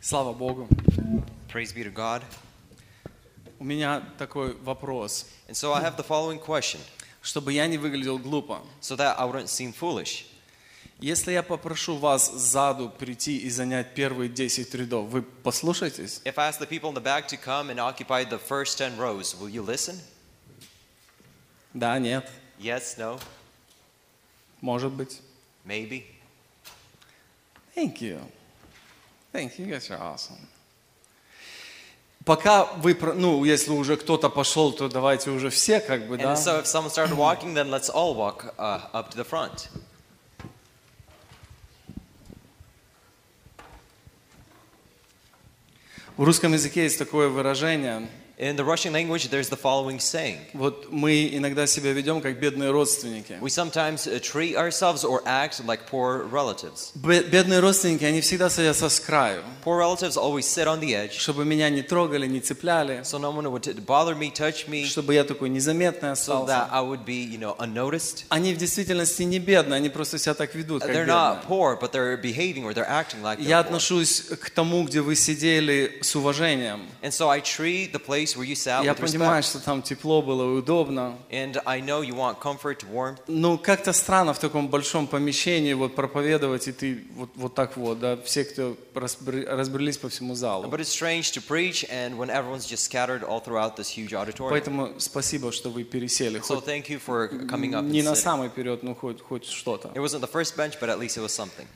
Слава Богу. Praise be to God. У меня такой вопрос. And so I have the following question Чтобы я не выглядел глупо. so that I wouldn't seem foolish. Если я попрошу вас сзаду прийти и занять первые 10 рядов, вы послушаетесь? If I ask the people in the back to come and occupy the first 10 rows, will you listen? Да, нет, Yes, no, может быть. maybe? Thank you. Thank you, you guys are awesome. Пока вы, ну, если уже кто-то пошел, то давайте уже все, как бы, And да? so if someone started walking, then let's all walk uh, up to the front. В русском языке есть такое выражение. In the Russian language, there's the following saying Вот мы иногда себя ведем как бедные родственники. We sometimes uh, treat ourselves or act like poor relatives. Бе- Бедные родственники, они всегда садятся с краю, Poor relatives always sit on the edge, чтобы меня не трогали, не цепляли, so no one would bother me, touch me, чтобы я такой незаметный so остался. that I would be, you know, unnoticed. Они в действительности не бедные, они просто себя так ведут, как They're not poor, but they're behaving or they're acting like Я отношусь к тому, где вы сидели, с уважением. And so I treat the place where you sat Я with понимаю, respect. что там тепло было и удобно. And I know you want comfort, warmth. Ну, как-то странно в таком большом помещении вот проповедовать, и ты вот, вот так вот, да, все, кто разбр- разбрелись по всему залу. But it's strange to preach and when everyone's just scattered all throughout this huge auditorium. Поэтому спасибо, что вы пересели. So Хоть thank you for coming up не and на sitting. самый вперед, ну хоть, хоть что-то. It wasn't the first bench, but at least it was something.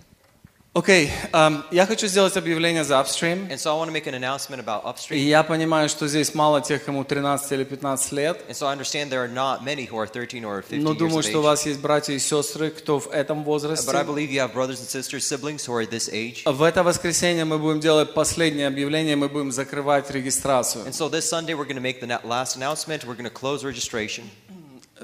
Окей, эм, я хочу сделать объявление за Upstream. And so I want to make an announcement about И Upstream. я понимаю, что здесь мало тех, кому 13 или 15 лет. And so I understand there are not many who are 13 or 15 Но думаю, что у вас есть братья и сестры, кто в этом But I возрасте. believe you have brothers and sisters, siblings who are this age. В это воскресенье мы будем делать последнее объявление, мы будем закрывать регистрацию. And so this Sunday we're going to make the last announcement. We're going to close registration.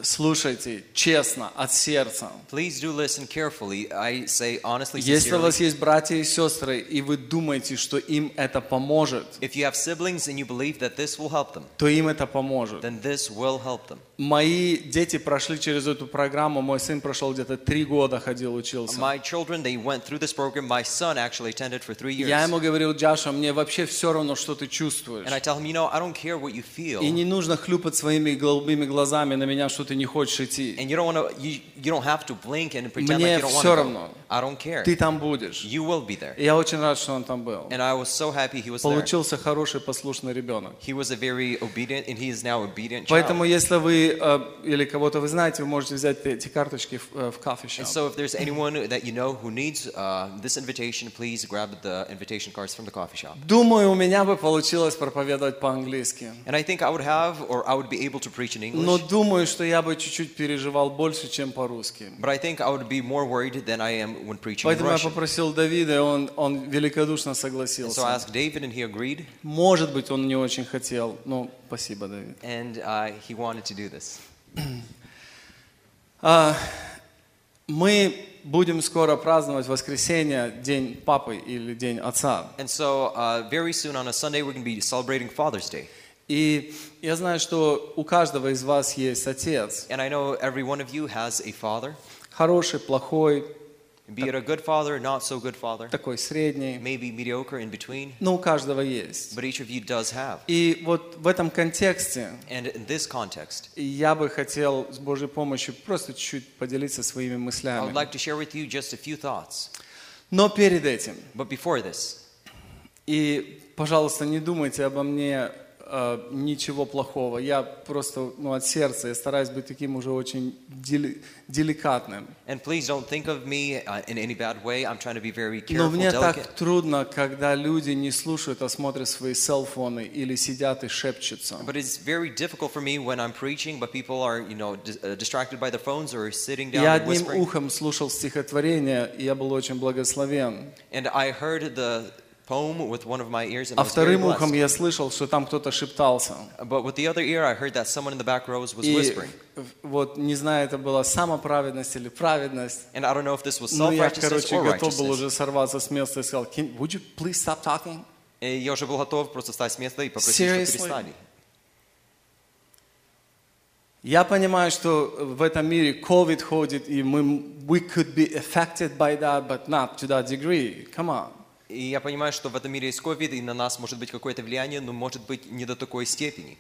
Слушайте, честно, от сердца. Please do listen carefully. I say honestly, Если у вас есть братья и сестры, и вы думаете, что им это поможет, If you have siblings and you believe that this will help them, то им это поможет. then this will help them. Мои дети прошли через эту программу, мой сын прошел где-то три года, ходил, учился. My children, they went through this program. My son actually attended for three years. Я ему говорил, Джаша, мне вообще все равно, что ты чувствуешь. And I tell him, you know, I don't care what you feel. И не нужно хлюпать своими голубыми глазами на меня, что ты не хочешь идти. And you don't want to, you, you don't have to blink and pretend Мне like you don't to равно. go. I don't care. Ты там будешь. You will be there. И я очень рад, что он там был. And I was so happy he was there. Получился хороший, послушный ребенок. He was a very obedient, and he is now obedient Поэтому, child. если вы э, или кого-то вы знаете, вы можете взять эти карточки в, э, в coffee And shop. so if there's anyone that you know who needs uh, this invitation, please grab the invitation cards from the coffee shop. Думаю, у меня бы получилось проповедовать по-английски. And I think I would have, or I would be able to preach in English. Но думаю, что я бы чуть-чуть переживал больше, чем по-русски. But I think I would be more worried than I am when preaching in Поэтому я Russian. попросил Давида, и он, он великодушно so I согласился. asked David, and he agreed, Может быть, он не очень хотел. Ну, спасибо, Давид. and uh, he wanted to do this. А, мы будем скоро праздновать воскресенье, День Папы или День Отца. And so uh, very soon on a Sunday, we're going to be celebrating Father's Day. И я знаю, что у каждого из вас есть отец. And I know every one of you has a father, Хороший, плохой, be it a good father, not so good father, такой средний. maybe mediocre in between, Но у каждого есть. but each of you does have. И вот в этом контексте And in this context, я бы хотел с Божьей помощью просто чуть-чуть поделиться своими I would мыслями. like to share with you just a few thoughts. Но перед этим, But before this, и, пожалуйста, не думайте обо мне э, ничего плохого. Я просто ну, от сердца, я стараюсь быть таким уже очень дели- деликатным. and uh, Но мне delicate. так трудно, когда люди не слушают, а смотрят свои селфоны или сидят и шепчутся. But it's very difficult for me when I'm preaching, but people are, you know, dis- uh, distracted by their phones or sitting down Я and одним whispering. ухом слушал стихотворение, и я был очень благословен. And I heard the А вторым ухом я слышал, что там кто-то шептался. But with the other ear, I heard that someone in the back rows was И whispering. вот не знаю, это была самоправедность или праведность. And I don't know if this was Но я, короче, готов был уже сорваться с места и сказал, Can, would you please stop talking? И я уже был готов просто встать с места и попросить, чтобы Seriously? перестали. Я понимаю, что в этом мире COVID ходит, и мы, we could be affected by that, but not to that degree. Come on. И я понимаю, что в этом мире есть ковид, и на нас может быть какое-то влияние, но может быть не до такой степени.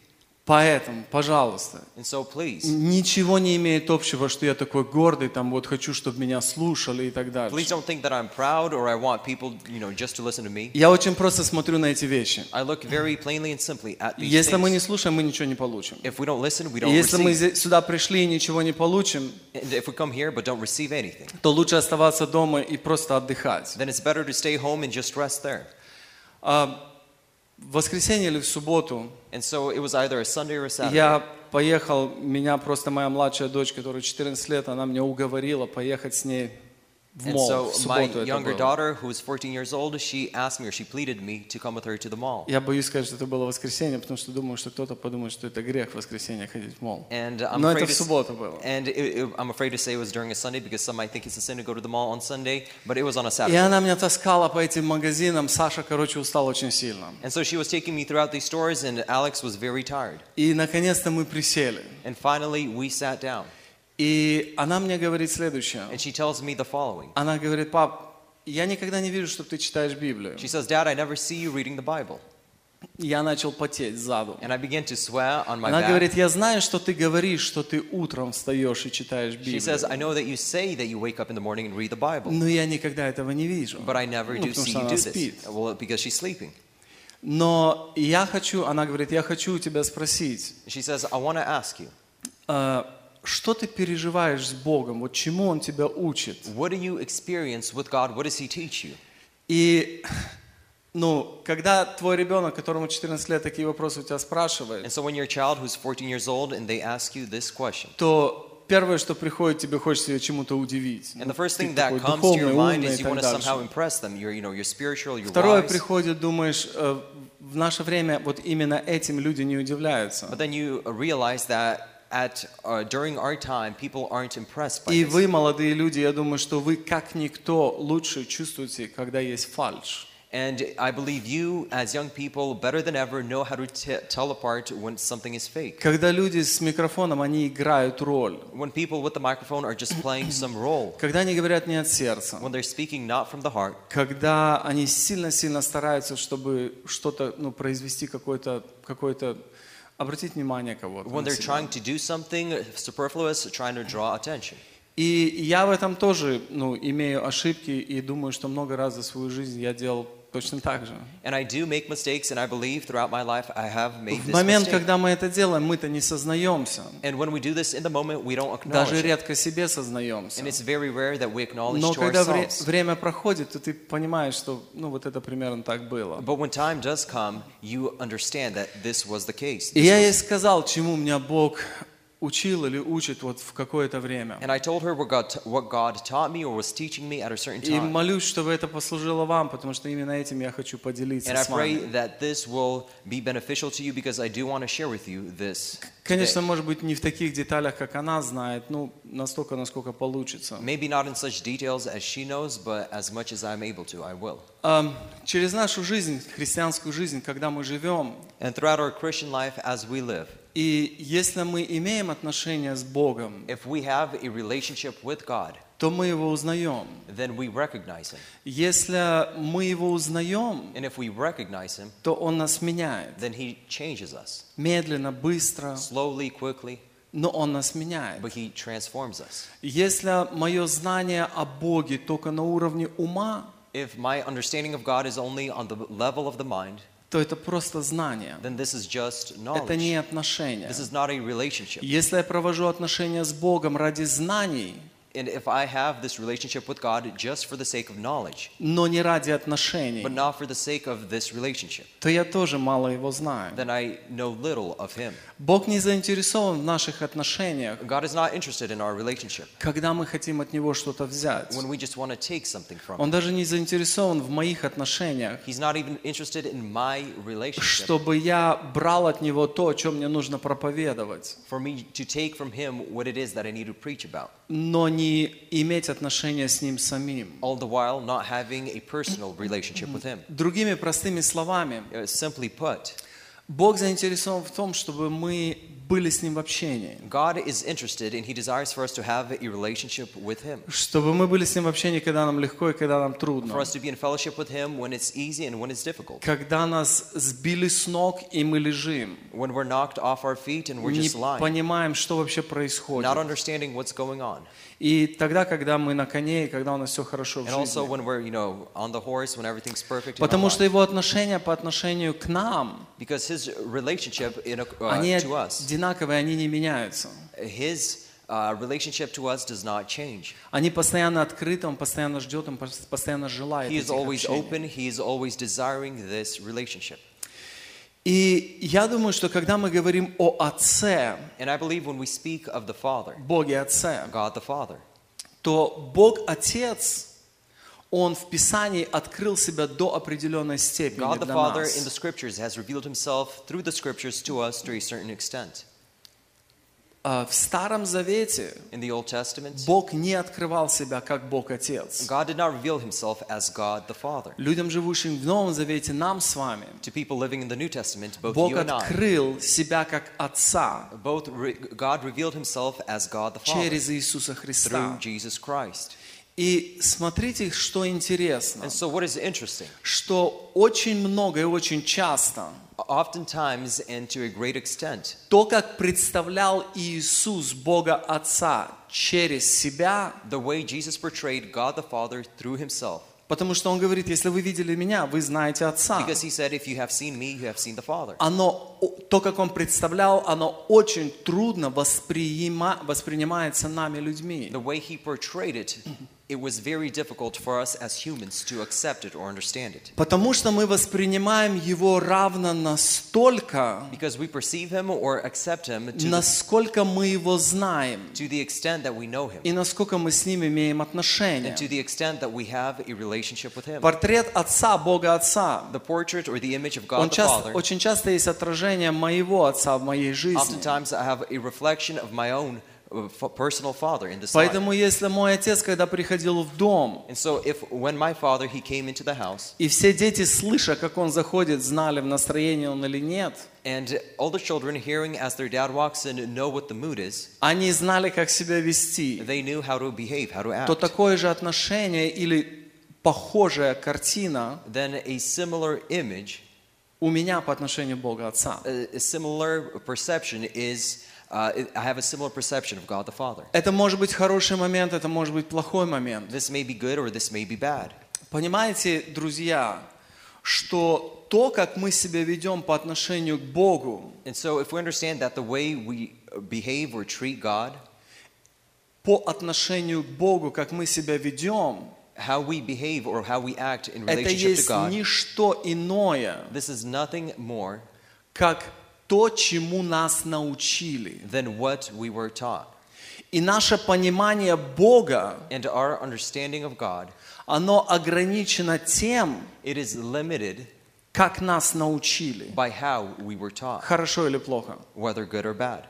Поэтому, пожалуйста, And so please, ничего не имеет общего, что я такой гордый, там вот хочу, чтобы меня слушали и так please далее. don't think that I'm proud or I want people, you know, just to listen to me. Я очень просто смотрю на эти вещи. I look very plainly and simply at these Если мы не things. слушаем, мы ничего не получим. If we don't listen, we И don't если мы receive. сюда пришли и ничего не получим, And if we come here but don't receive anything, то лучше оставаться дома и просто отдыхать. then it's better to stay home and just rest there. А в воскресенье или в субботу And so it was either a Sunday or a Saturday. я поехал, меня просто моя младшая дочь, которая 14 лет, она меня уговорила поехать с ней And мол. so В my субботу это younger было. daughter, who was 14 years old, she asked me or she pleaded me to come with her to the mall. Я боюсь сказать, что это было воскресенье, потому что думаю, что кто-то подумает, что это грех в воскресенье ходить в мол. And I'm Но это afraid в to, субботу было. and it, it- I'm afraid to say it was during a Sunday because some might think it's a sin to go to the mall on Sunday, but it was on a И Saturday. она меня таскала по этим магазинам. Саша, короче, устал очень сильно. And so she was taking me throughout these stores, and Alex was very tired. И, наконец-то, мы присели. And finally, we sat down, И она мне говорит следующее. and she tells me the following. Она говорит, пап, я никогда не вижу, чтобы ты читаешь Библию. She says, Dad, I never see you reading the Bible. Я начал потеть сзаду. And I began to swear on my Она back. говорит, я знаю, что ты говоришь, что ты утром встаешь и читаешь She says, I Библию. know that you say that you wake up in the morning and read the Bible, Но я никогда этого не вижу. but I never Ну, do потому see что you она do спит. this. Well, because she's sleeping. Но я хочу, она говорит, я хочу у тебя спросить, She says, I want to ask you, а, что ты переживаешь с Богом? Вот чему Он тебя учит? what do you experience with God? What does He teach you? И, ну, когда твой ребенок, которому 14 лет, такие вопросы у тебя And спрашивает, so when your child who's 14 years old and they ask you this question, то первое, что приходит, тебе хочется ее чему-то удивить. and the first thing that comes to your mind is you want to somehow impress them. You're, you know, you're spiritual, you're Второе wise. приходит, думаешь, э, в наше время вот именно этим люди не удивляются. But then you realize that at uh, during our time, people aren't impressed by И this. вы, молодые люди, я думаю, что вы как никто лучше чувствуете, когда есть фальшь. And I believe you, as young people, better than ever, know how to tell apart when something is fake. Когда люди с микрофоном, они играют роль. When people with the microphone are just playing some role. Когда они говорят не от сердца. When they're speaking not from the heart. Когда они сильно-сильно стараются, чтобы что-то, ну, произвести какой-то, какой-то, обратить внимание кого-то. When they're trying to do something superfluous, trying to draw attention. И я в этом тоже, ну, имею ошибки и думаю, что много раз за свою жизнь я делал точно так же. And I do make mistakes, and I believe throughout my life I have made В this момент, mistake. когда мы это делаем, мы-то не сознаемся. And when we do this in the moment, we don't acknowledge Даже редко себе сознаемся. And it's very rare that we acknowledge Но когда вре- время проходит, то ты понимаешь, что ну вот это примерно так было. But when time does come, you understand that this was the case. И я ей сказал, чему меня Бог учил или учит вот в какое-то время. And I told her what God, what God taught me or was teaching me at a certain И молюсь, чтобы это послужило вам, потому что именно этим я хочу поделиться And I с pray вами. that this will be beneficial to you because I do want to share with you this. Конечно, может быть, не в таких деталях, как она знает, ну, настолько, насколько получится. Maybe not in such details as she knows, but as much as I'm able to, I will. Ам, Через нашу жизнь, христианскую жизнь, когда мы живем, And throughout our Christian life as we live, и если мы имеем отношения с Богом, if we have a relationship with God, то мы Его узнаем. then we recognize Him. Если мы Его узнаем, And if we recognize Him, то Он нас меняет. then He changes us. Медленно, быстро, Slowly, quickly, но Он нас меняет. but He transforms us. Если мое знание о Боге только на уровне ума, If my understanding of God is only on the level of the mind, то это просто знание. Это не отношения. Если я провожу отношения с Богом ради знаний, And if I have this relationship with God just for the sake of knowledge, но не ради отношений, but not for the sake of this relationship, то я тоже мало Его знаю. then I know little of Him. Бог не заинтересован в наших отношениях, God is not interested in our relationship когда мы хотим от Него что-то взять. when we just want to take something from Он Him. даже не заинтересован в моих отношениях, He's not even interested in my relationship чтобы я брал от Него то, о чем мне нужно проповедовать, for me to take from Him what it is that I need to preach about, но не иметь отношения с Ним самим. all the while not having a personal relationship with Him. Другими простыми словами, Uh, Simply put, Бог заинтересован в том, чтобы мы были с Ним в общении. God is interested and He desires for us to have a relationship with Him. Чтобы мы были с Ним в общении, когда нам легко и когда нам For трудно. us to be in fellowship with Him when it's easy and when it's difficult. Когда нас сбили с ног, и мы лежим. When we're knocked off our feet and we're Не just lying, понимаем, что вообще not происходит. understanding what's going on. И тогда, когда мы на коне, и когда у нас все хорошо в жизни. Потому что. Его отношения по отношению к нам, uh, они одинаковые, они не меняются. Uh, relationship to us does not change. Они постоянно открыты, Он постоянно ждет, Он пос- постоянно желает He is always open. He is always desiring this relationship. И я думаю, что когда мы говорим о Отце, And I believe when we speak of the Father, Боге Отце, God the Father, то Бог Отец, Он в Писании открыл себя до определенной степени God the для Father нас. in the Scriptures has revealed Himself through the Scriptures to us to a certain extent. А В Старом Завете In the Old Testament, Бог не открывал себя как Бог Отец. God did not reveal Himself as God the Father. Людям, живущим в Новом Завете, нам с вами, To people living in the New Testament, both Бог you and I, открыл себя как Отца both re- God revealed Himself as God the Father через Иисуса through Христа. Jesus Christ. И смотрите, что интересно, And so, what is interesting? что очень много и очень часто Oftentimes, and to a great extent, то, как представлял Иисус Бога Отца через себя, the way Jesus portrayed God the Father through Himself. потому что Он говорит, если вы видели меня, вы знаете Отца. Because He said, If you have seen me, you have seen the Father. Оно, то, как Он представлял, оно очень трудно восприима- воспринимается нами людьми. The way He portrayed it, it was very difficult for us as humans to accept it or understand it. Потому что мы воспринимаем Его равно настолько, Because we perceive Him or accept Him to, the, насколько мы Его знаем, to the extent that we know Him, и насколько мы с Ним имеем отношения. and to the extent that we have a relationship with Him. Портрет Отца, Бога Отца, The portrait or the image of он God the часто, Father, очень часто есть отражение моего Отца в моей жизни. oftentimes I have a reflection of my own uh, f- personal father in this life. Поэтому если мой отец, когда приходил в дом, And so if when my father he came into the house и все дети, слыша, как он заходит, знали, в настроении он или нет, and all the children hearing as their dad walks in know what the mood is, они знали, как себя вести, they knew how to behave, how to то act. такое же отношение или похожая картина Then a similar image, у меня по отношению к Богу Отца. a, a similar perception is uh, I have a similar perception of God the Father. Это может быть хороший момент, это может быть плохой момент. This may be good or this may be bad. Понимаете, друзья, что то, как мы себя ведем по отношению к Богу, And so if we understand that the way we behave or treat God, по отношению к Богу, как мы себя ведем, how we behave or how we act in это relationship to есть God, ничто иное, this is nothing more как то, чему нас научили. than what we were taught. И наше понимание Бога, And our understanding of God, оно ограничено тем, it is limited как нас научили. by how we were taught, Хорошо или плохо. whether good or bad.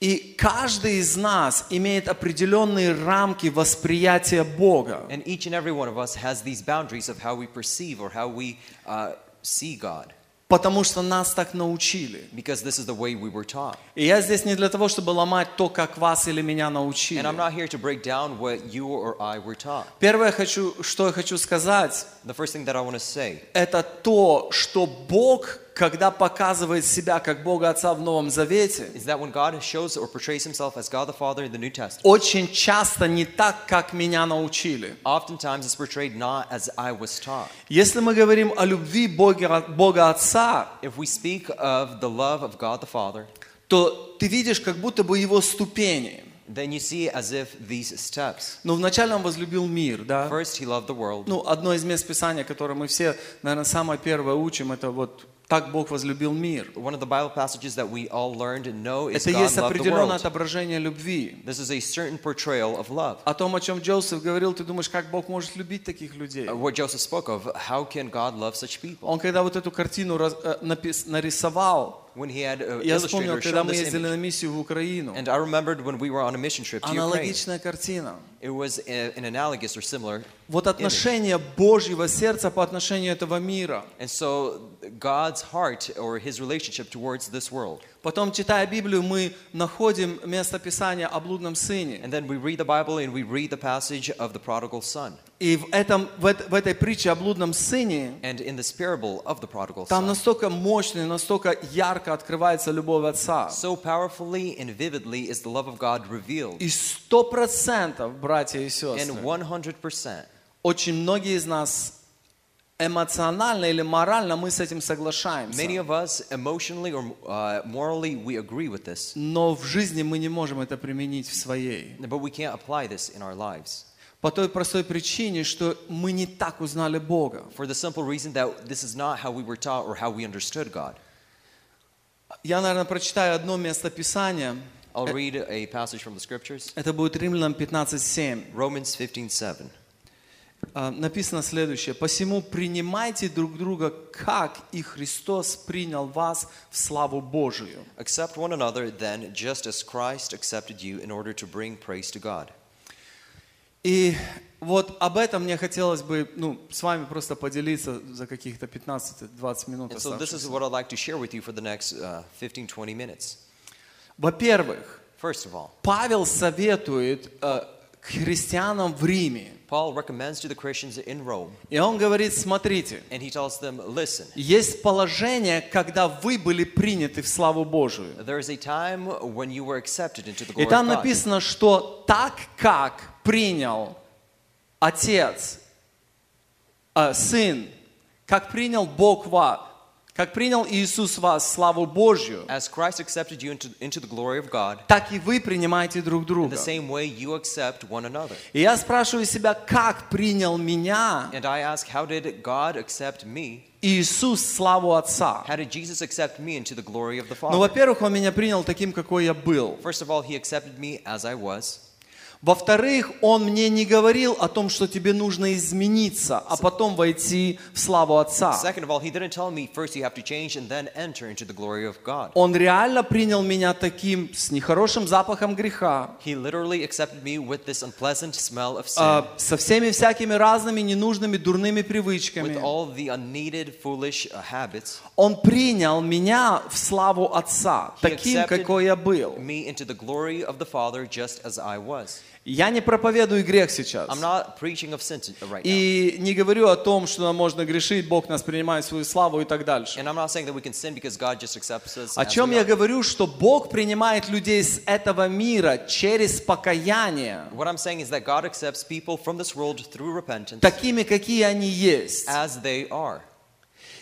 И каждый из нас имеет определенные рамки восприятия Бога. And each and every one of us has these boundaries of how we perceive or how we uh, see God, Потому что нас так научили. because this is the way we were taught. И я здесь не для того, чтобы ломать то, как вас или меня научили. And I'm not here to break down what you or I were taught. Первое, хочу, что я хочу сказать, The first thing that I want to say это то, что Бог, когда показывает себя как Бога Отца в Новом Завете, is that when God shows or portrays himself as God the Father in the New Testament, очень часто не так, как меня научили. oftentimes it's portrayed not as I was taught. Если мы говорим о любви Бога, Бога Отца, If we speak of the love of God the Father, то ты видишь как будто бы его ступени. then you see as if these steps. Но вначале он возлюбил мир, да? First, he loved the world. Ну, одно из мест Писания, которое мы все, наверное, самое первое учим, это вот «Так Бог возлюбил мир». One of the Bible passages that we all learned and know is Это God есть loved the определенное world. отображение любви. This is a certain portrayal of love. О том, о чем Джозеф говорил, ты думаешь, как Бог может любить таких людей? Uh, What Joseph spoke of, how can God love such people? Он когда вот эту картину раз- э, напис- нарисовал, When he had uh, я illustrated вспомнил, or когда shown мы this ездили image. на миссию в Украину. And I remembered when we were on a mission trip to Ukraine. Аналогичная картина. It was a- an analogous or similar. Вот отношение Божьего сердца по отношению этого мира. And so God's heart or his relationship towards this world. Потом, читая Библию, мы находим место Писания о блудном сыне. And then we read the Bible and we read the passage of the prodigal son. И в, этом, в, эт- в этой притче о блудном сыне And in this parable of the prodigal там son, настолько мощно и настолько ярко открывается любовь Отца. so powerfully and vividly is the love of God revealed. И сто процентов, братья и сестры, And 100%, очень многие из нас эмоционально или морально мы с этим соглашаемся. many of us emotionally or uh, morally we agree with this, Но в жизни мы не можем это применить в своей. but we can't apply this in our lives. По той простой причине, что мы не так узнали Бога. For the simple reason that this is not how we were taught or how we understood God. Я, наверное, прочитаю одно место Писания. I'll read a passage from the scriptures. Это будет Римлянам 15.7. Romans 15:7. А, Написано следующее. «Посему принимайте друг друга, как и Христос принял вас в славу Божию». Accept one another then, just as Christ accepted you in order to bring praise to God. И вот об этом мне хотелось бы ну, с вами просто поделиться за каких-то 15-20 минут. And so this is оставшихся. what I'd like to share with you for the next uh, 15-20 minutes. Во-первых, First of all, Павел советует э, христианам в Риме. Paul recommends to the Christians in Rome, И он говорит, смотрите, and he tells them, listen, есть положение, когда вы были приняты в славу Божию. there is a time when you were accepted into the И glory там написано, что так как принял Отец, э, Сын, как принял Бог вас, как принял Иисус вас славу Божью, As Christ accepted you into, into the glory of God, так и вы принимаете друг in друга. the same way you accept one another. И я спрашиваю себя, как принял меня And I ask, how did God accept me? Иисус славу Отца? How did Jesus accept me into the glory of the Ну, Father? во-первых, Он меня принял таким, какой я был. First of all, he accepted me as I was. Во-вторых, Он мне не говорил о том, что тебе нужно измениться, а потом войти в славу Отца. Он реально принял меня таким, с нехорошим запахом греха, а, со всеми всякими разными ненужными дурными привычками. uh, habits. Он принял меня в славу Отца, таким, какой я был. Я не проповедую грех сейчас. I'm not preaching of sin right now. И не говорю о том, что можно грешить, Бог нас принимает свою славу и так дальше. And I'm not saying that we can sin because God just accepts us. О чем я говорю, что Бог принимает людей с этого мира через покаяние, What I'm saying is that God accepts people from this world through repentance такими, какие они есть. as they are.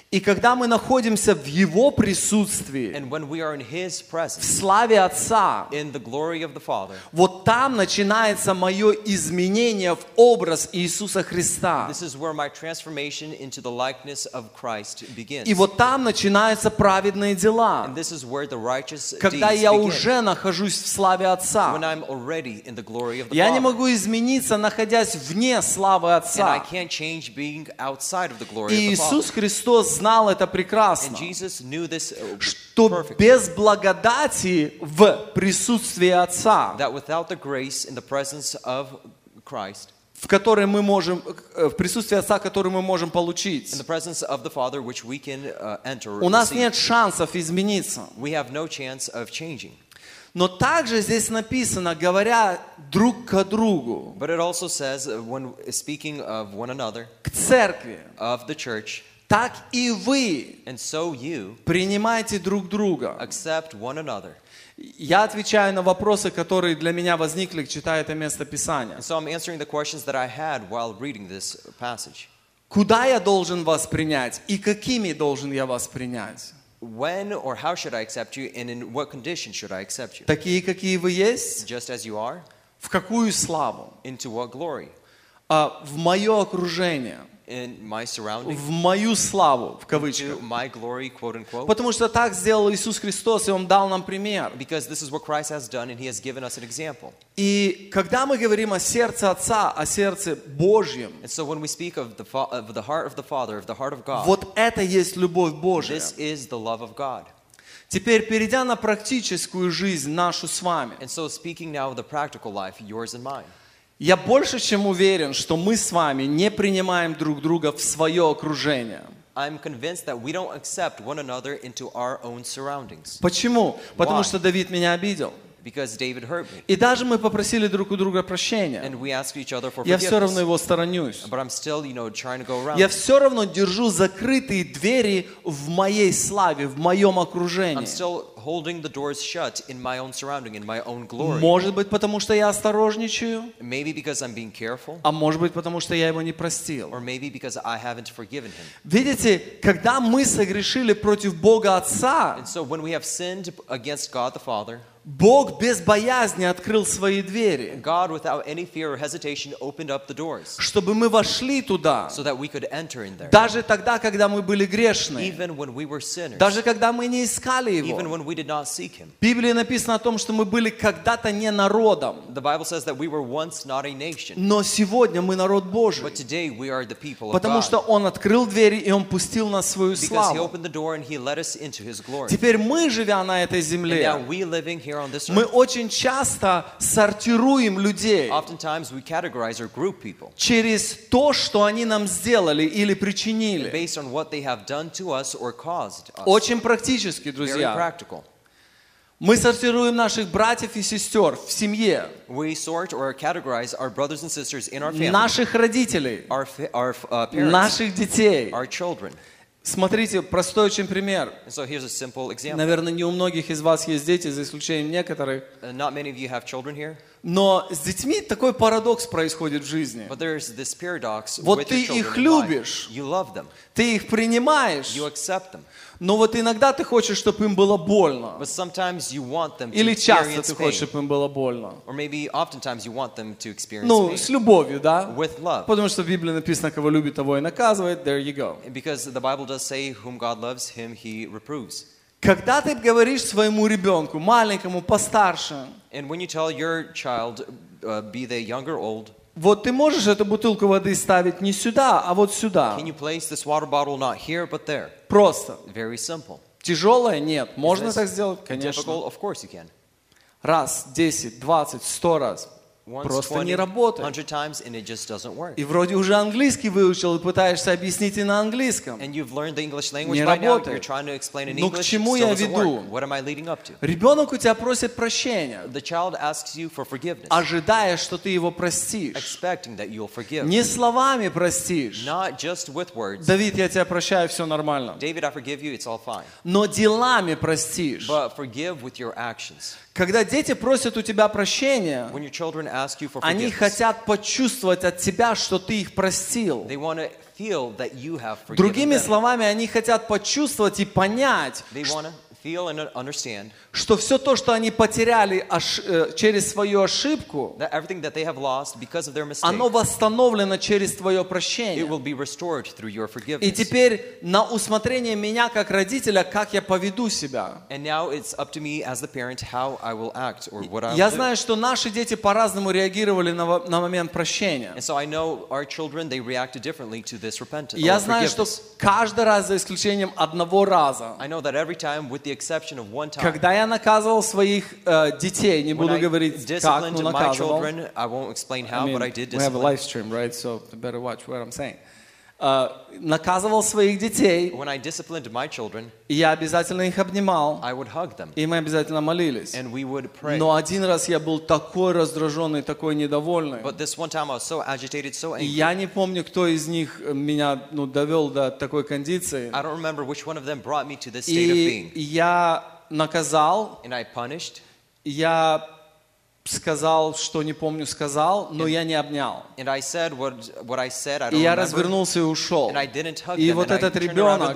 И когда мы находимся в Его присутствии, His в presence, славе Отца, Father, вот там начинается мое изменение в образ Иисуса Христа. И вот там начинаются праведные дела, когда я уже нахожусь в славе Отца. Я не могу измениться, находясь вне славы Отца. И. Иисус Христос знал это прекрасно, uh, что без благодати в присутствии Отца, в которой мы можем, э, в присутствии Отца, который мы можем получить, Father can uh, enter у нас нет шансов измениться. no. Но также здесь написано, говоря друг к другу, says, uh, when another, к церкви, of the church, так и вы and so you принимайте друг друга. accept one another. Я отвечаю на вопросы, которые для меня возникли, читая это место Писания. So. Куда я должен вас принять и какими должен я вас принять? When or how should I accept you, and in what condition should I accept you? Такие, какие вы есть? Just as you are? В какую славу? Into what glory? А, в мое окружение, In my surrounding? в мою славу, в кавычках. my glory, quote unquote? Потому что так сделал Иисус Христос, и Он дал нам пример. Because this is what Christ has done, and He has given us an example. И когда мы говорим о сердце Отца, о сердце Божьем, And so when we speak of the, fa- of the heart of the Father, of the heart of God, вот это есть любовь Божья. this is the love of God. Теперь, перейдя на практическую жизнь нашу с вами, And so speaking now of the practical life, yours and mine, Я больше чем уверен, что мы с вами не принимаем друг друга в свое окружение. I'm convinced that we don't accept one another into our own surroundings. Почему? Потому Why? что Давид меня обидел. Because David hurt me. И даже мы попросили друг у друга прощения. And we ask each other for Я все равно его сторонюсь. But I'm still, you know, trying to go around. Я все равно держу закрытые двери в моей славе, в моем окружении. I'm still holding the doors shut in my own surrounding, in my own glory. Может быть, потому что я осторожничаю, Maybe because I'm being careful, а может быть, потому что я его не простил. or maybe because I haven't forgiven him. Видите, когда мы согрешили против Бога Отца, And so when we have sinned against God the Father, Бог без боязни открыл свои двери, God, without any fear or hesitation, opened up the doors чтобы мы вошли туда, so that we could enter in there. даже тогда, когда мы были грешны, Even when we were sinners, даже когда мы не искали even Его. when we did not seek him. В Библии написано о том, что мы были когда-то не народом, The Bible says that we were once not a nation, но сегодня мы народ Божий. but today we are the people of Потому что God. Он открыл двери, и Он пустил нас в свою Because he славу. opened the door and he led us into his glory. Теперь мы, живя на этой And земле, now we living here мы очень часто сортируем людей через то, что они нам сделали или причинили. based on what they have done to us or caused us. Очень практически, Very друзья. practical. Мы сортируем наших братьев и сестер в семье, We sort or categorize our brothers and sisters in our family, наших родителей, our, our uh, parents, наших детей. our children. Смотрите, простой очень пример. So here's a simple example. Наверное, не у многих из вас есть дети, за исключением некоторых. Uh, not many of you have children here, Но с детьми такой парадокс происходит в жизни. Вот ты их любишь. Ты их принимаешь, но вот иногда ты хочешь, чтобы им было больно. Или часто ты хочешь, чтобы им было больно. Ну, с любовью, да? Потому что в Библии написано, кого любит, того и наказывает. There you go. Когда ты говоришь своему ребенку, маленькому, постарше, And when you tell your child, uh, be they young or old, вот ты можешь эту бутылку воды ставить не сюда, а вот сюда. can you place this water bottle not here but there? Просто. Very simple. Тяжелое? Нет. Можно this так сделать? Конечно. Difficult? Of course you can. Раз, десять, двадцать, сто раз. Просто 20, не работает. 100 times and it just doesn't work. И вроде уже английский выучил и пытаешься объяснить и на английском. Не работает. Ну, к чему я веду? Ребенок у тебя просит прощения, ожидая, что ты его простишь. Не словами простишь. Давид, я тебя прощаю, все нормально. Но делами простишь. Когда дети просят у тебя прощения, они хотят почувствовать от тебя, что ты их простил. Другими словами, они хотят почувствовать и понять, feel and understand что все то, что они потеряли ош- э, через свою ошибку, that everything that they have lost because of their mistake, оно восстановлено через твое it прощение. will be restored through your И forgiveness. теперь на усмотрение меня как родителя, как я поведу себя. And now it's up to me as the parent how I will act or what I Я do. знаю, что наши дети по-разному реагировали на, на момент прощения. And so I know our children, they reacted differently to this repentance. Я знаю, что каждый раз, за исключением одного раза, I know that every time, with the exception of one time, когда я наказывал своих э, детей, не when буду I говорить как, disciplined но my наказывал. children, I won't explain I how, mean, but I did we have a discipline. live stream, right? So you better watch what I'm saying. Э, наказывал своих детей, When I disciplined my children, я обязательно их обнимал, I would hug them и мы обязательно молились. and we would pray. Но один раз я был такой раздраженный, такой недовольный. But this one time I was so agitated, so angry. я не помню, кто из них меня ну, довел до такой кондиции. I don't remember which one of them brought me to this state of И being. я наказал, And I punished, я сказал, что не помню, сказал, но я не обнял. and I said what, what I said, I И я развернулся и ушел. And I didn't hug И вот этот ребенок,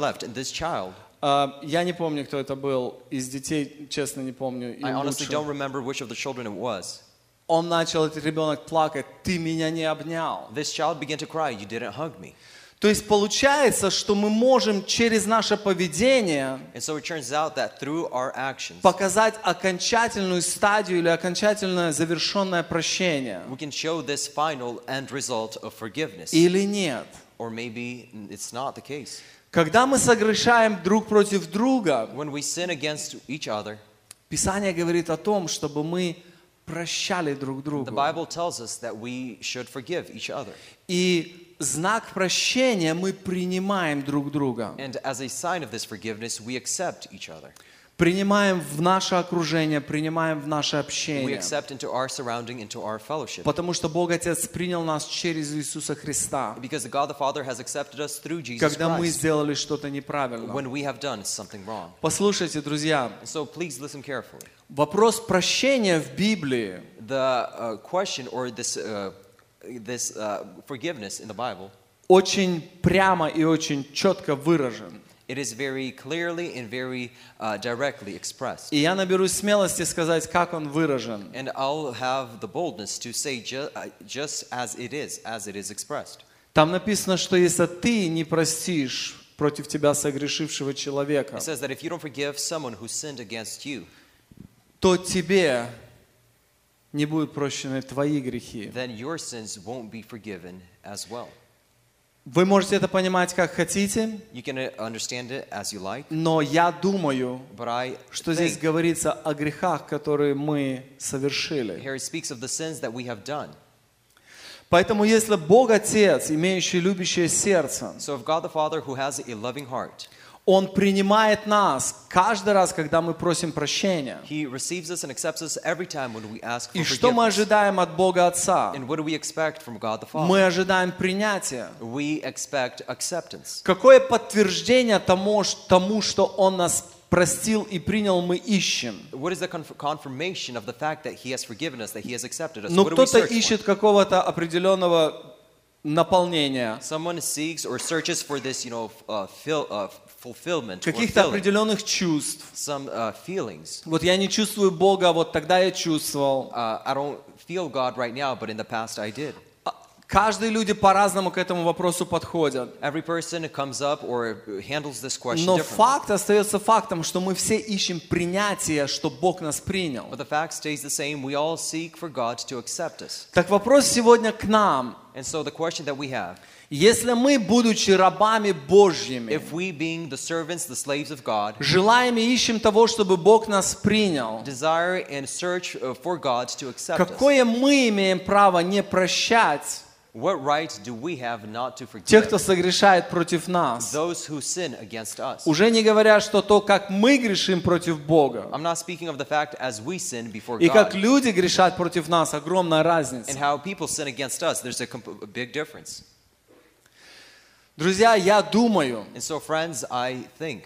а, я не помню, кто это был, из детей, честно не помню, I honestly don't remember which of the children it was. Он начал, этот ребенок, плакать, ты меня не обнял. This child began to cry, you didn't hug me. То есть получается, что мы можем через наше поведение so actions, показать окончательную стадию или окончательное завершенное прощение. we can show this final end result of forgiveness. Или нет. Or maybe it's not the case. Когда мы согрешаем друг против друга, When we sin against each other, Писание говорит о том, чтобы мы прощали друг The другу. Bible tells us that we should forgive each other. И знак прощения мы принимаем друг друга. And as a sign of this forgiveness, we accept each other. Принимаем в наше окружение, принимаем в наше We общение. accept into our surrounding, into our fellowship. Потому что Бог Отец принял нас через Иисуса Христа, Because God the Father has accepted us through Jesus когда мы сделали что-то неправильно. when we have done something wrong. Послушайте, друзья, so please listen carefully. вопрос прощения в Библии The uh, question or this, uh, this uh, forgiveness in the Bible, очень прямо и очень четко выражен. it is very clearly and very uh, directly expressed. И я наберусь смелости сказать, как он выражен. And I'll have the boldness to say ju- uh, just as it is, as it is expressed. Там написано, что если ты не простишь против тебя согрешившего человека, It says that if you don't forgive someone who sinned against you, то тебе не будут прощены твои грехи. then your sins won't be forgiven as well. Вы можете это понимать как хотите, You can uh, understand it as you like, но я думаю, but I что здесь говорится о грехах, которые мы совершили. here it speaks of the sins that we have done. Поэтому если Бог Отец, имеющий любящее сердце, So if God the Father, who has a loving heart, Он принимает нас каждый раз, когда мы просим прощения. He receives us and accepts us every time when we ask for И что мы ожидаем от Бога Отца? And what do we expect from God the Father? Мы ожидаем принятия. We expect acceptance. Какое подтверждение тому, тому, что Он нас простил и принял, мы ищем? Но кто-то ищет какого-то определенного наполнения, Someone seeks or searches for this, you know, f- uh, fill, uh, fulfillment, or каких-то filling, определенных чувств. some uh, feelings. Вот я не чувствую Бога, вот тогда я чувствовал. Uh, I don't feel God right now, but in the past I did. Каждые люди по-разному к этому вопросу подходят. Every person comes up or handles this question Но факт остается фактом, что мы все ищем принятия, что Бог нас принял. But the fact stays the same. We all seek for God to accept us. Так вопрос сегодня к нам. And so the question that we have, Если мы, будучи рабами Божьими, if we being the servants, the slaves of God, желаем и ищем того, чтобы Бог нас принял, desire and search uh, for God to accept us, какое мы имеем право не прощать what right do we have not to тех, forgive кто согрешает против нас? those who sin against us? Уже не говоря, что то, как мы грешим против Бога, I'm not speaking of the fact as we sin before и как люди грешат против нас, огромная and разница. how people sin against us. There's a, comp- a big difference. Друзья, я думаю, And so, friends, I think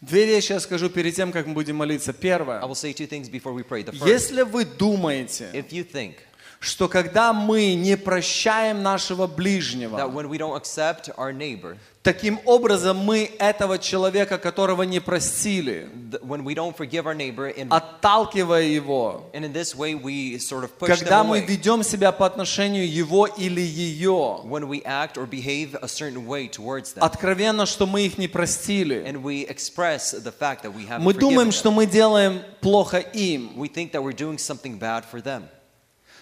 две вещи я скажу перед тем, как мы будем молиться. I Первое. will say two things before we pray. The first, Если вы думаете, if you think что когда мы не прощаем нашего that ближнего, when we don't accept our neighbor, таким образом мы этого человека, которого не простили, when we don't forgive our neighbor, and, отталкивая его, and in this way we sort of push когда them мы away, ведем себя по отношению его или ее, when we act or behave a certain way towards them, откровенно, что мы их не простили, and we express the fact that we haven't мы думаем, them, что мы делаем плохо им, we think that we're doing something bad for them.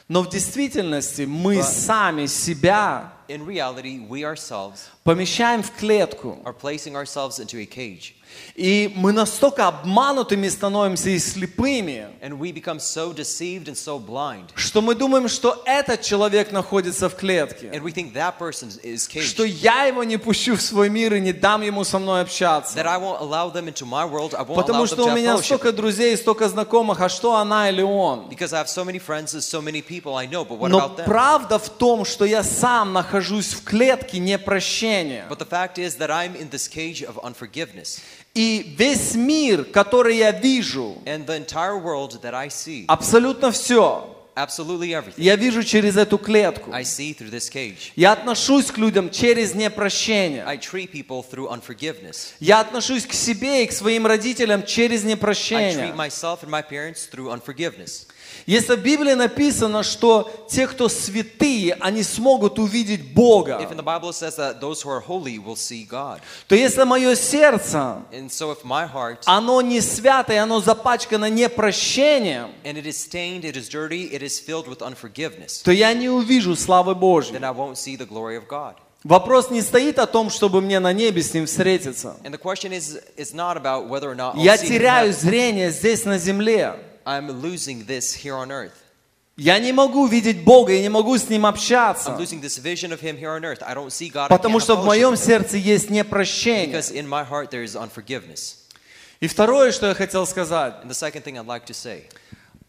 но в действительности мы But- сами себя In reality, we ourselves помещаем в клетку, are placing ourselves into a cage, И мы настолько обманутыми становимся и слепыми, and we become so so blind, что мы думаем, что этот человек находится в клетке, and we think that person is что я его не пущу в свой мир и не дам ему со мной общаться. World, Потому что у меня столько друзей, столько знакомых, а что она или он? So friends so people know, Но правда в том, что я сам нахожусь в клетке непрощения. И весь мир, который я вижу, And the entire world that I see, абсолютно все, absolutely everything, я вижу через эту клетку. I see through this cage. Я отношусь к людям через непрощение. I treat people through unforgiveness. Я отношусь к себе и к своим родителям через I treat непрощение. myself and my parents through unforgiveness. Если в Библии написано, что те, кто святые, они смогут увидеть Бога, то если мое сердце, so heart, оно не святое, оно запачкано непрощением, and it is stained, it is dirty, то я не увижу славы Божьей. Вопрос не стоит о том, чтобы мне на небе с Ним встретиться. Is, Я теряю зрение здесь на земле. I'm losing this here on earth. Я не могу видеть Бога, я не могу с Ним I'm общаться, losing this vision of Him here on earth. I don't see God. I потому can't что have в моем fellowship with Him. сердце есть непрощение. Because in my heart there is unforgiveness. И второе, что я хотел сказать,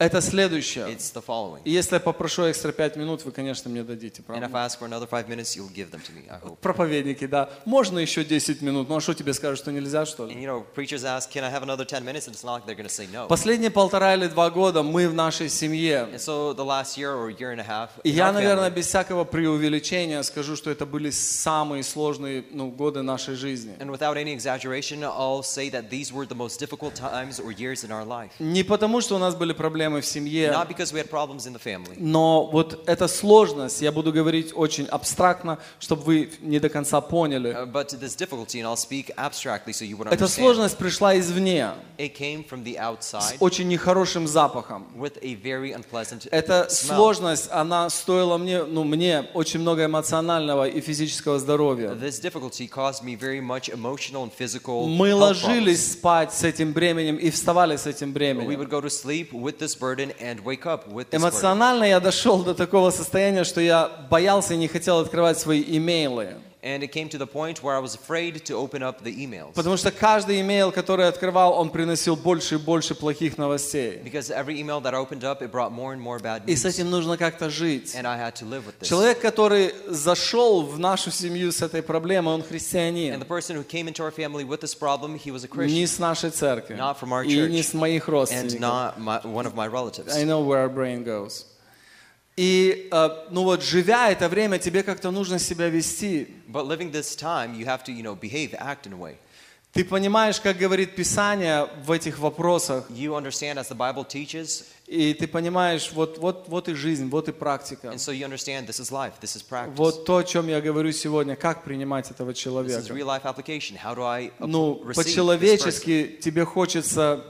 это следующее. it's the following. И Если я попрошу экстра пять минут, вы, конечно, мне дадите, And if правда? I ask for another five minutes, you'll give them to me, I hope. Проповедники, да. Можно еще 10 минут? Ну а что тебе скажут, что нельзя, что And ли? you know, preachers ask, can I have another 10 minutes? And it's not like they're going to say no. Последние полтора или два года мы в нашей семье, And so the last year or year and a half, и я, наверное, family, без всякого преувеличения скажу, что это были самые сложные ну, годы нашей жизни. and without any exaggeration, I'll say that these were the most difficult times or years in our life. Не потому, что у нас были проблемы в семье, Not because we had problems in the family, но вот эта сложность, я буду говорить очень абстрактно, чтобы вы не до конца поняли. uh, but this difficulty, and I'll speak abstractly so you would Эта сложность пришла извне, It came from the с очень нехорошим запахом. with a very unpleasant Эта smell. сложность, она стоила мне, ну, мне очень много эмоционального и физического здоровья. This difficulty caused me very much emotional and physical Мы ложились спать с этим бременем и вставали с этим We бременем. would go to sleep with this Эмоционально я дошел до такого состояния, что я боялся и не хотел открывать свои имейлы. And it came to the point where I was afraid to open up the emails. Потому что каждый имейл, который я открывал, он приносил больше и больше плохих новостей. Because every email that I opened up, it brought more and more bad И с news. этим нужно как-то жить. And I had to live with this. Человек, который зашел в нашу семью с этой проблемой, он And христианин. the person who came into our family with this problem, he was a Не Christian с нашей церкви. Not from our И church. не с моих and родственников. not my, one of my relatives. I know where our brain goes. И, э, ну вот, живя это время, тебе как-то нужно себя вести. But living this time, you have to, you know, behave, act in a way. Ты понимаешь, как говорит Писание в этих вопросах, You understand, as the Bible teaches, и ты понимаешь, вот, вот, вот и жизнь, вот и практика. and so you understand this is life, this is practice. Вот то, о чем я говорю сегодня, как принимать этого This is человека. real life application. How do I Ну, по-человечески тебе хочется,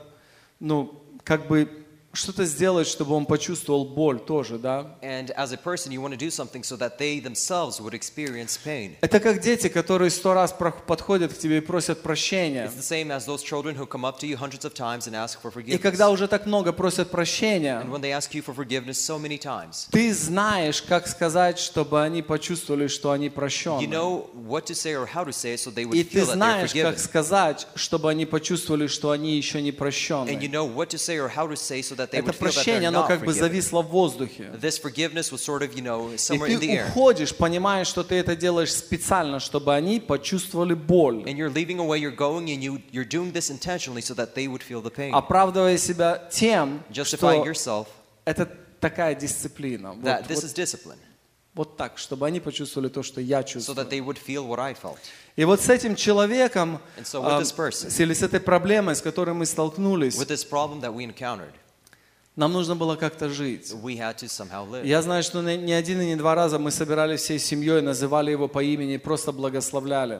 ну, как бы что-то сделать, чтобы он почувствовал боль тоже, да? And as a person, you want to do something so that they themselves would experience pain. Это как дети, которые сто раз подходят к тебе и просят прощения. It's the same as those children who come up to you hundreds of times and ask for И когда уже так много просят прощения, And when they ask you for forgiveness so many times, ты знаешь, как сказать, чтобы они почувствовали, что они you прощены. know what to say or how to say it so they would И feel ты that they're знаешь, как сказать, чтобы они почувствовали, что они еще не And you прощены. know what to say or how to say so that they Это would feel that they're прощение, оно как бы зависло в воздухе. This forgiveness was sort of, you know, И somewhere in the ты air. уходишь, понимая, что ты это делаешь специально, чтобы они почувствовали боль, And you're leaving away, you're going, and you, you're doing this intentionally so that they would feel the pain. оправдывая себя тем, Justifying что yourself это такая дисциплина. Вот, that this вот- is discipline. вот так, чтобы они почувствовали то, что я So чувствую. that they would feel what I felt. И вот с этим человеком, so person- или с этой проблемой, с которой мы столкнулись, With this problem that we encountered, нам нужно было как-то жить. Я знаю, что не один и не два раза мы собирались всей семьей, называли его по имени, просто благословляли.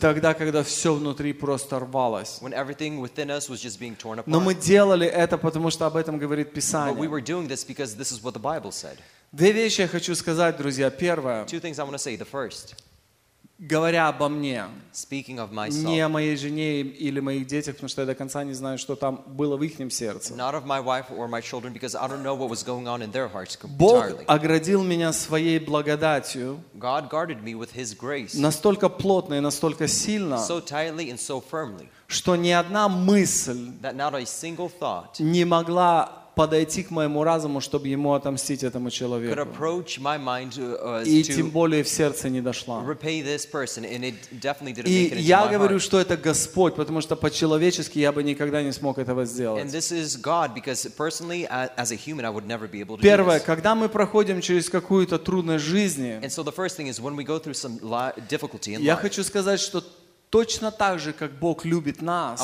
Тогда, когда все внутри просто рвалось. Но мы делали это, потому что об этом говорит Писание. Две вещи я хочу сказать, друзья. Первое, говоря обо мне, speaking of не о myself, моей жене или моих детях, потому что я до конца не знаю, что там было в их сердце. Бог оградил меня своей благодатью. God guarded me with His grace. Настолько плотно и настолько сильно, so tightly and so firmly что ни одна мысль that not a single thought не могла подойти к моему разуму, чтобы ему отомстить этому человеку. uh, И тем более в сердце не дошла. И я говорю, что это Господь, потому что по-человечески я бы никогда не смог этого сделать. Первое, когда мы проходим через какую-то трудность жизни, я хочу сказать, что точно так же, как Бог любит нас,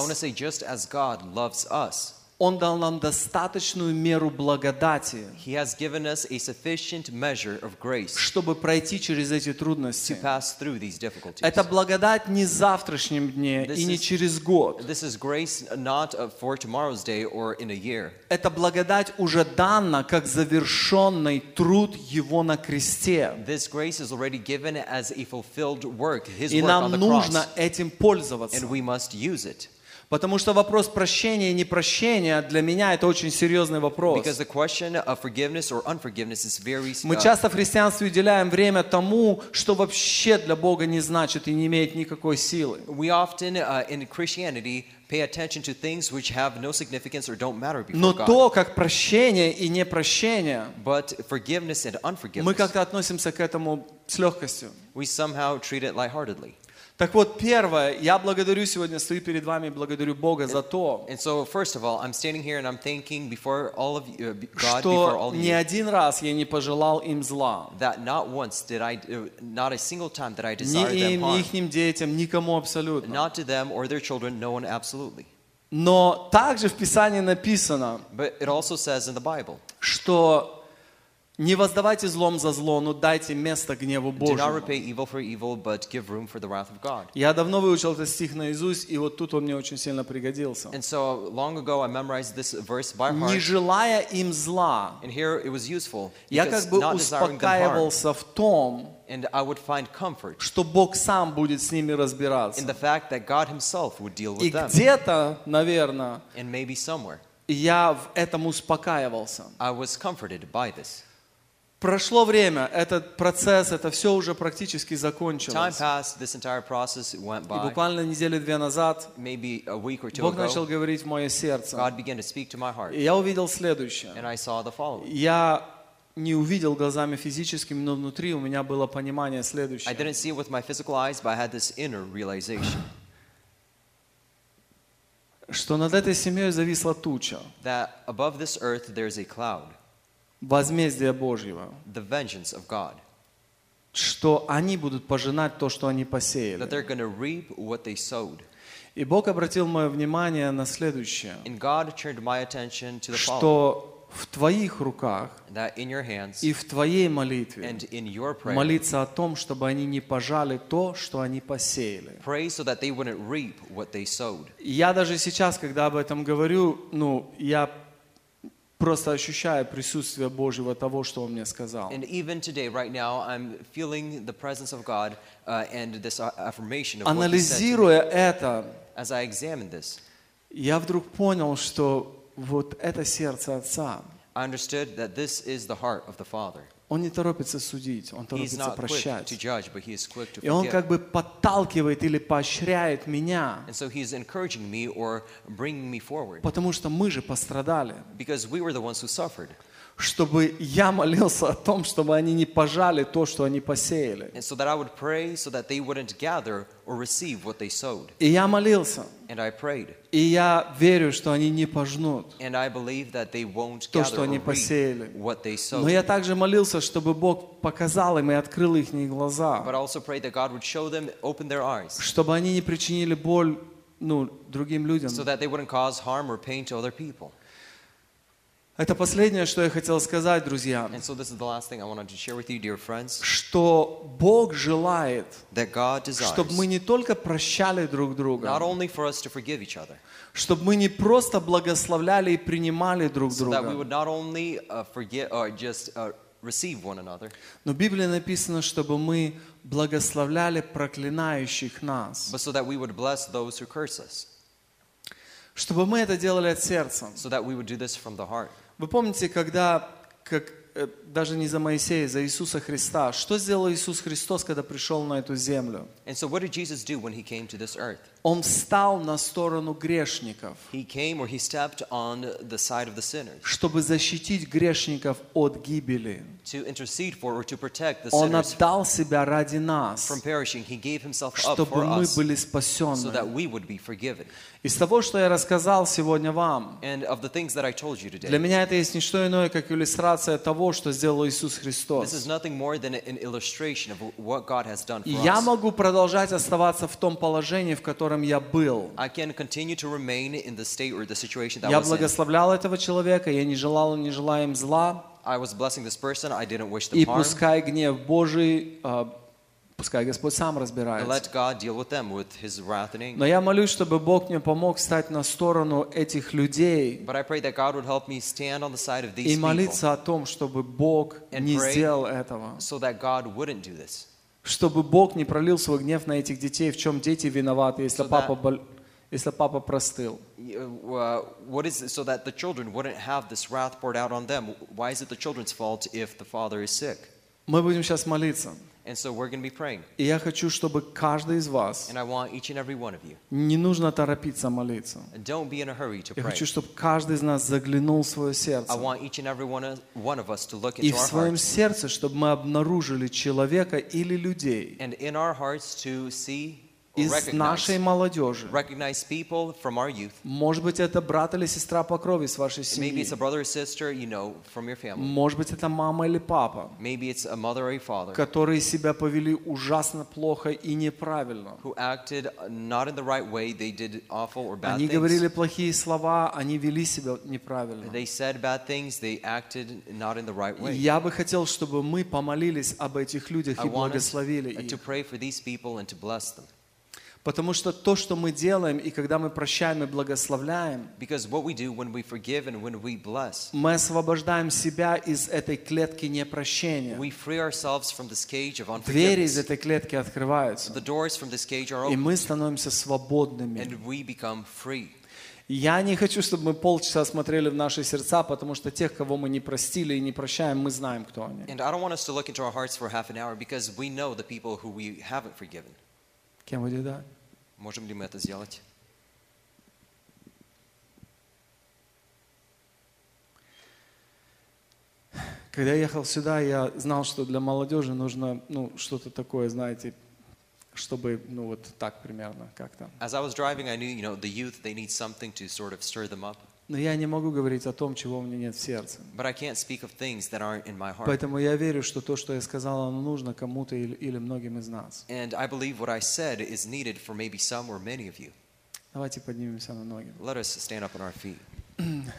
Он дал нам достаточную меру благодати, He has given us a sufficient measure of grace чтобы пройти через эти to трудности. pass through these difficulties. Это благодать не в завтрашнем дне This и не is- через год. This is grace not uh, for tomorrow's day or in a year. Эта благодать уже дана как завершенный труд Его на кресте. This grace is already given as a fulfilled work, His И work on нам the нужно cross, этим пользоваться. and we must use it. Потому что вопрос прощения и непрощения для меня это очень серьезный вопрос. Very Мы часто в христианстве уделяем время тому, что вообще для Бога не значит и не имеет никакой силы. we often uh, in Christianity pay attention to things which have no significance or don't matter before Но God. то, как прощение и непрощение, But forgiveness and мы unforgiveness, как-то относимся к этому с легкостью. we somehow treat it lightheartedly. Так вот, первое, я благодарю сегодня, стою перед вами и благодарю Бога за то, And so, first of all, I'm standing here and I'm thanking before all of you, uh, God, before что all of ни you, один раз я не пожелал им зла. that not once did I, uh, not a single time did I Ни them им, ни harm. ихним детям, никому абсолютно. Not to them or their children, no one absolutely. Но также в Писании написано, But it also says in the Bible, что не воздавайте злом за зло, но дайте место гневу Божьему. Я давно выучил этот стих наизусть, и вот тут он мне очень сильно пригодился. And so long ago, I memorized this verse by Не желая им зла, and here it was useful я как бы успокаивался в том, and I would find comfort что Бог сам будет с ними in разбираться. the fact that God Himself would deal И with them, где-то, наверное, and maybe somewhere я в этом успокаивался. I was comforted by this. Прошло время, этот процесс, это все уже практически закончилось. И буквально назад week or two Бог начал говорить в мое сердце. И я увидел следующее. Я не увидел глазами физическими, но внутри у меня было понимание следующее. Что над этой семьей зависла туча, that above this earth there's a cloud, возмездие Божьего. the vengeance of God, Что они будут пожинать то, что они that посеяли. they're going to reap what they sowed. И Бог обратил мое внимание на следующее. And God turned my attention to the following Что в твоих руках that hands и в твоей молитве and in your prayer, молиться о том, чтобы они не пожали то, что они посеяли. pray so that they wouldn't reap what they sowed. И Я даже сейчас, когда об этом говорю, ну, я просто ощущаю присутствие Божьего того, что Он мне сказал. And even today, right now, I'm feeling the presence of God uh, and this uh, affirmation of what He said to me. Анализируя это, As I examined this, я вдруг понял, что вот это сердце Отца, I understood that this is the heart of the Father. Он не торопится судить, Он торопится прощать. judge, И Он как бы подталкивает или поощряет меня, so me me потому что мы же пострадали. because we were the ones who suffered. Чтобы я молился о том, чтобы они не пожали то, что они посеяли. And so that I would pray so that they wouldn't gather or receive what they sowed. И я молился. And I prayed. И я верю, что они не пожнут And I believe that they won't то, что они посеяли. what they Но я также молился, чтобы Бог показал им и открыл их глаза, But I also prayed that God would show them, open their eyes, чтобы они не причинили боль ну, другим людям. so that they wouldn't cause harm or pain to other people. Это последнее, что я хотел сказать, друзья, And so this is the last thing I wanted to share with you, dear friends, что Бог желает, that God чтобы мы не только прощали друг друга, not only for us to forgive each other, чтобы мы не просто благословляли и принимали друг so that we друга, would not only uh, forget or just uh, receive one another, но в Библии написано, чтобы мы благословляли проклинающих нас, but so that we would bless those who curse us, чтобы мы это делали от сердца. so that we would do this from the heart. Вы помните, когда, как, даже не за Моисея, за Иисуса Христа, что сделал Иисус Христос, когда пришел на эту землю? And so what did Jesus do when he came to this earth? Он встал на сторону грешников, He came or he stepped on the side of the sinners чтобы защитить грешников от гибели. to intercede for or to protect the Он sinners отдал себя ради нас, from perishing. He gave himself up чтобы for мы us были so that we would be forgiven. Из того, что я рассказал сегодня вам, And of the things that I told you для today, меня это есть не что иное, как иллюстрация того, что сделал Иисус this is Христос. nothing more than an illustration of what God has done И for я могу продолжать оставаться в том положении, в котором я был. I can continue to remain in the state or the situation that I Я was in. благословлял этого человека, я не желал, не желаю им зла. I was blessing this person. I didn't wish them И пускай гнев Божий, а, пускай Господь сам разбирается. them. Но я молюсь, чтобы Бог мне помог стать на сторону этих людей и молиться о том, чтобы Бог не сделал этого. so. Чтобы Бог не пролил свой гнев на этих детей, в чем дети виноваты, если So папа, бол- если папа простыл? Uh, what is it, so that the children wouldn't have this wrath poured out on them? Why is it the children's fault if the father is sick? Мы будем сейчас молиться. And so we're going to be praying. И я хочу, чтобы каждый из вас, And I want each and every one of you, не нужно торопиться молиться. don't be in a hurry to Я pray. хочу, чтобы каждый из нас заглянул в свое I сердце. want each and every one of, one of us to look И into в our своем hearts. сердце, чтобы мы обнаружили человека или людей And in our hearts to see из нашей молодежи. Может быть, это брат или сестра по крови с вашей семьи. Может быть, это мама или папа, которые себя повели ужасно плохо и неправильно. Они говорили things. плохие слова, они вели себя неправильно. Я бы хотел, чтобы мы помолились об этих людях и благословили их. Потому что то, что мы делаем, и когда мы прощаем и благословляем, bless, мы освобождаем себя из этой клетки непрощения. Двери из этой клетки открываются, и мы становимся свободными. Я не хочу, чтобы мы полчаса смотрели в наши сердца, потому что тех, кого мы не простили и не прощаем, мы знаем, кто они. And I don't want us to look into our hearts for half an hour because we вы да? Можем ли мы это сделать? Когда я ехал сюда, я знал, что для молодежи нужно ну, что-то такое, знаете, чтобы, ну вот так примерно как-то. As I was driving, I knew, you know, the youth, they need something to sort of stir them up. Но я не могу говорить о том, чего у меня нет в сердце. Поэтому я верю, что то, что я сказал, оно нужно кому-то или, или многим из нас. Давайте поднимемся на ноги. Let us stand up on our feet.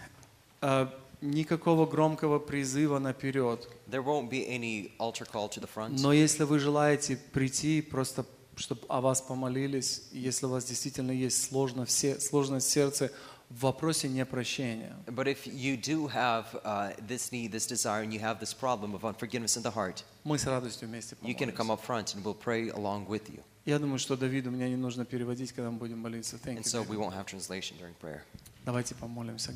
А, никакого громкого призыва наперед. There won't be any altar call to the front. Но если вы желаете прийти, просто чтобы о вас помолились, если у вас действительно есть сложно, все, сложность в сердце в вопросе непрощения, But if you do have uh, this need, this desire, and you have this problem of unforgiveness in the heart, мы с радостью вместе you can come помолимся. up front and we'll pray along with you. Я думаю, что Давиду мне не нужно переводить, когда мы будем молиться. Thank And you, so David. we won't have translation during prayer. Давайте помолимся.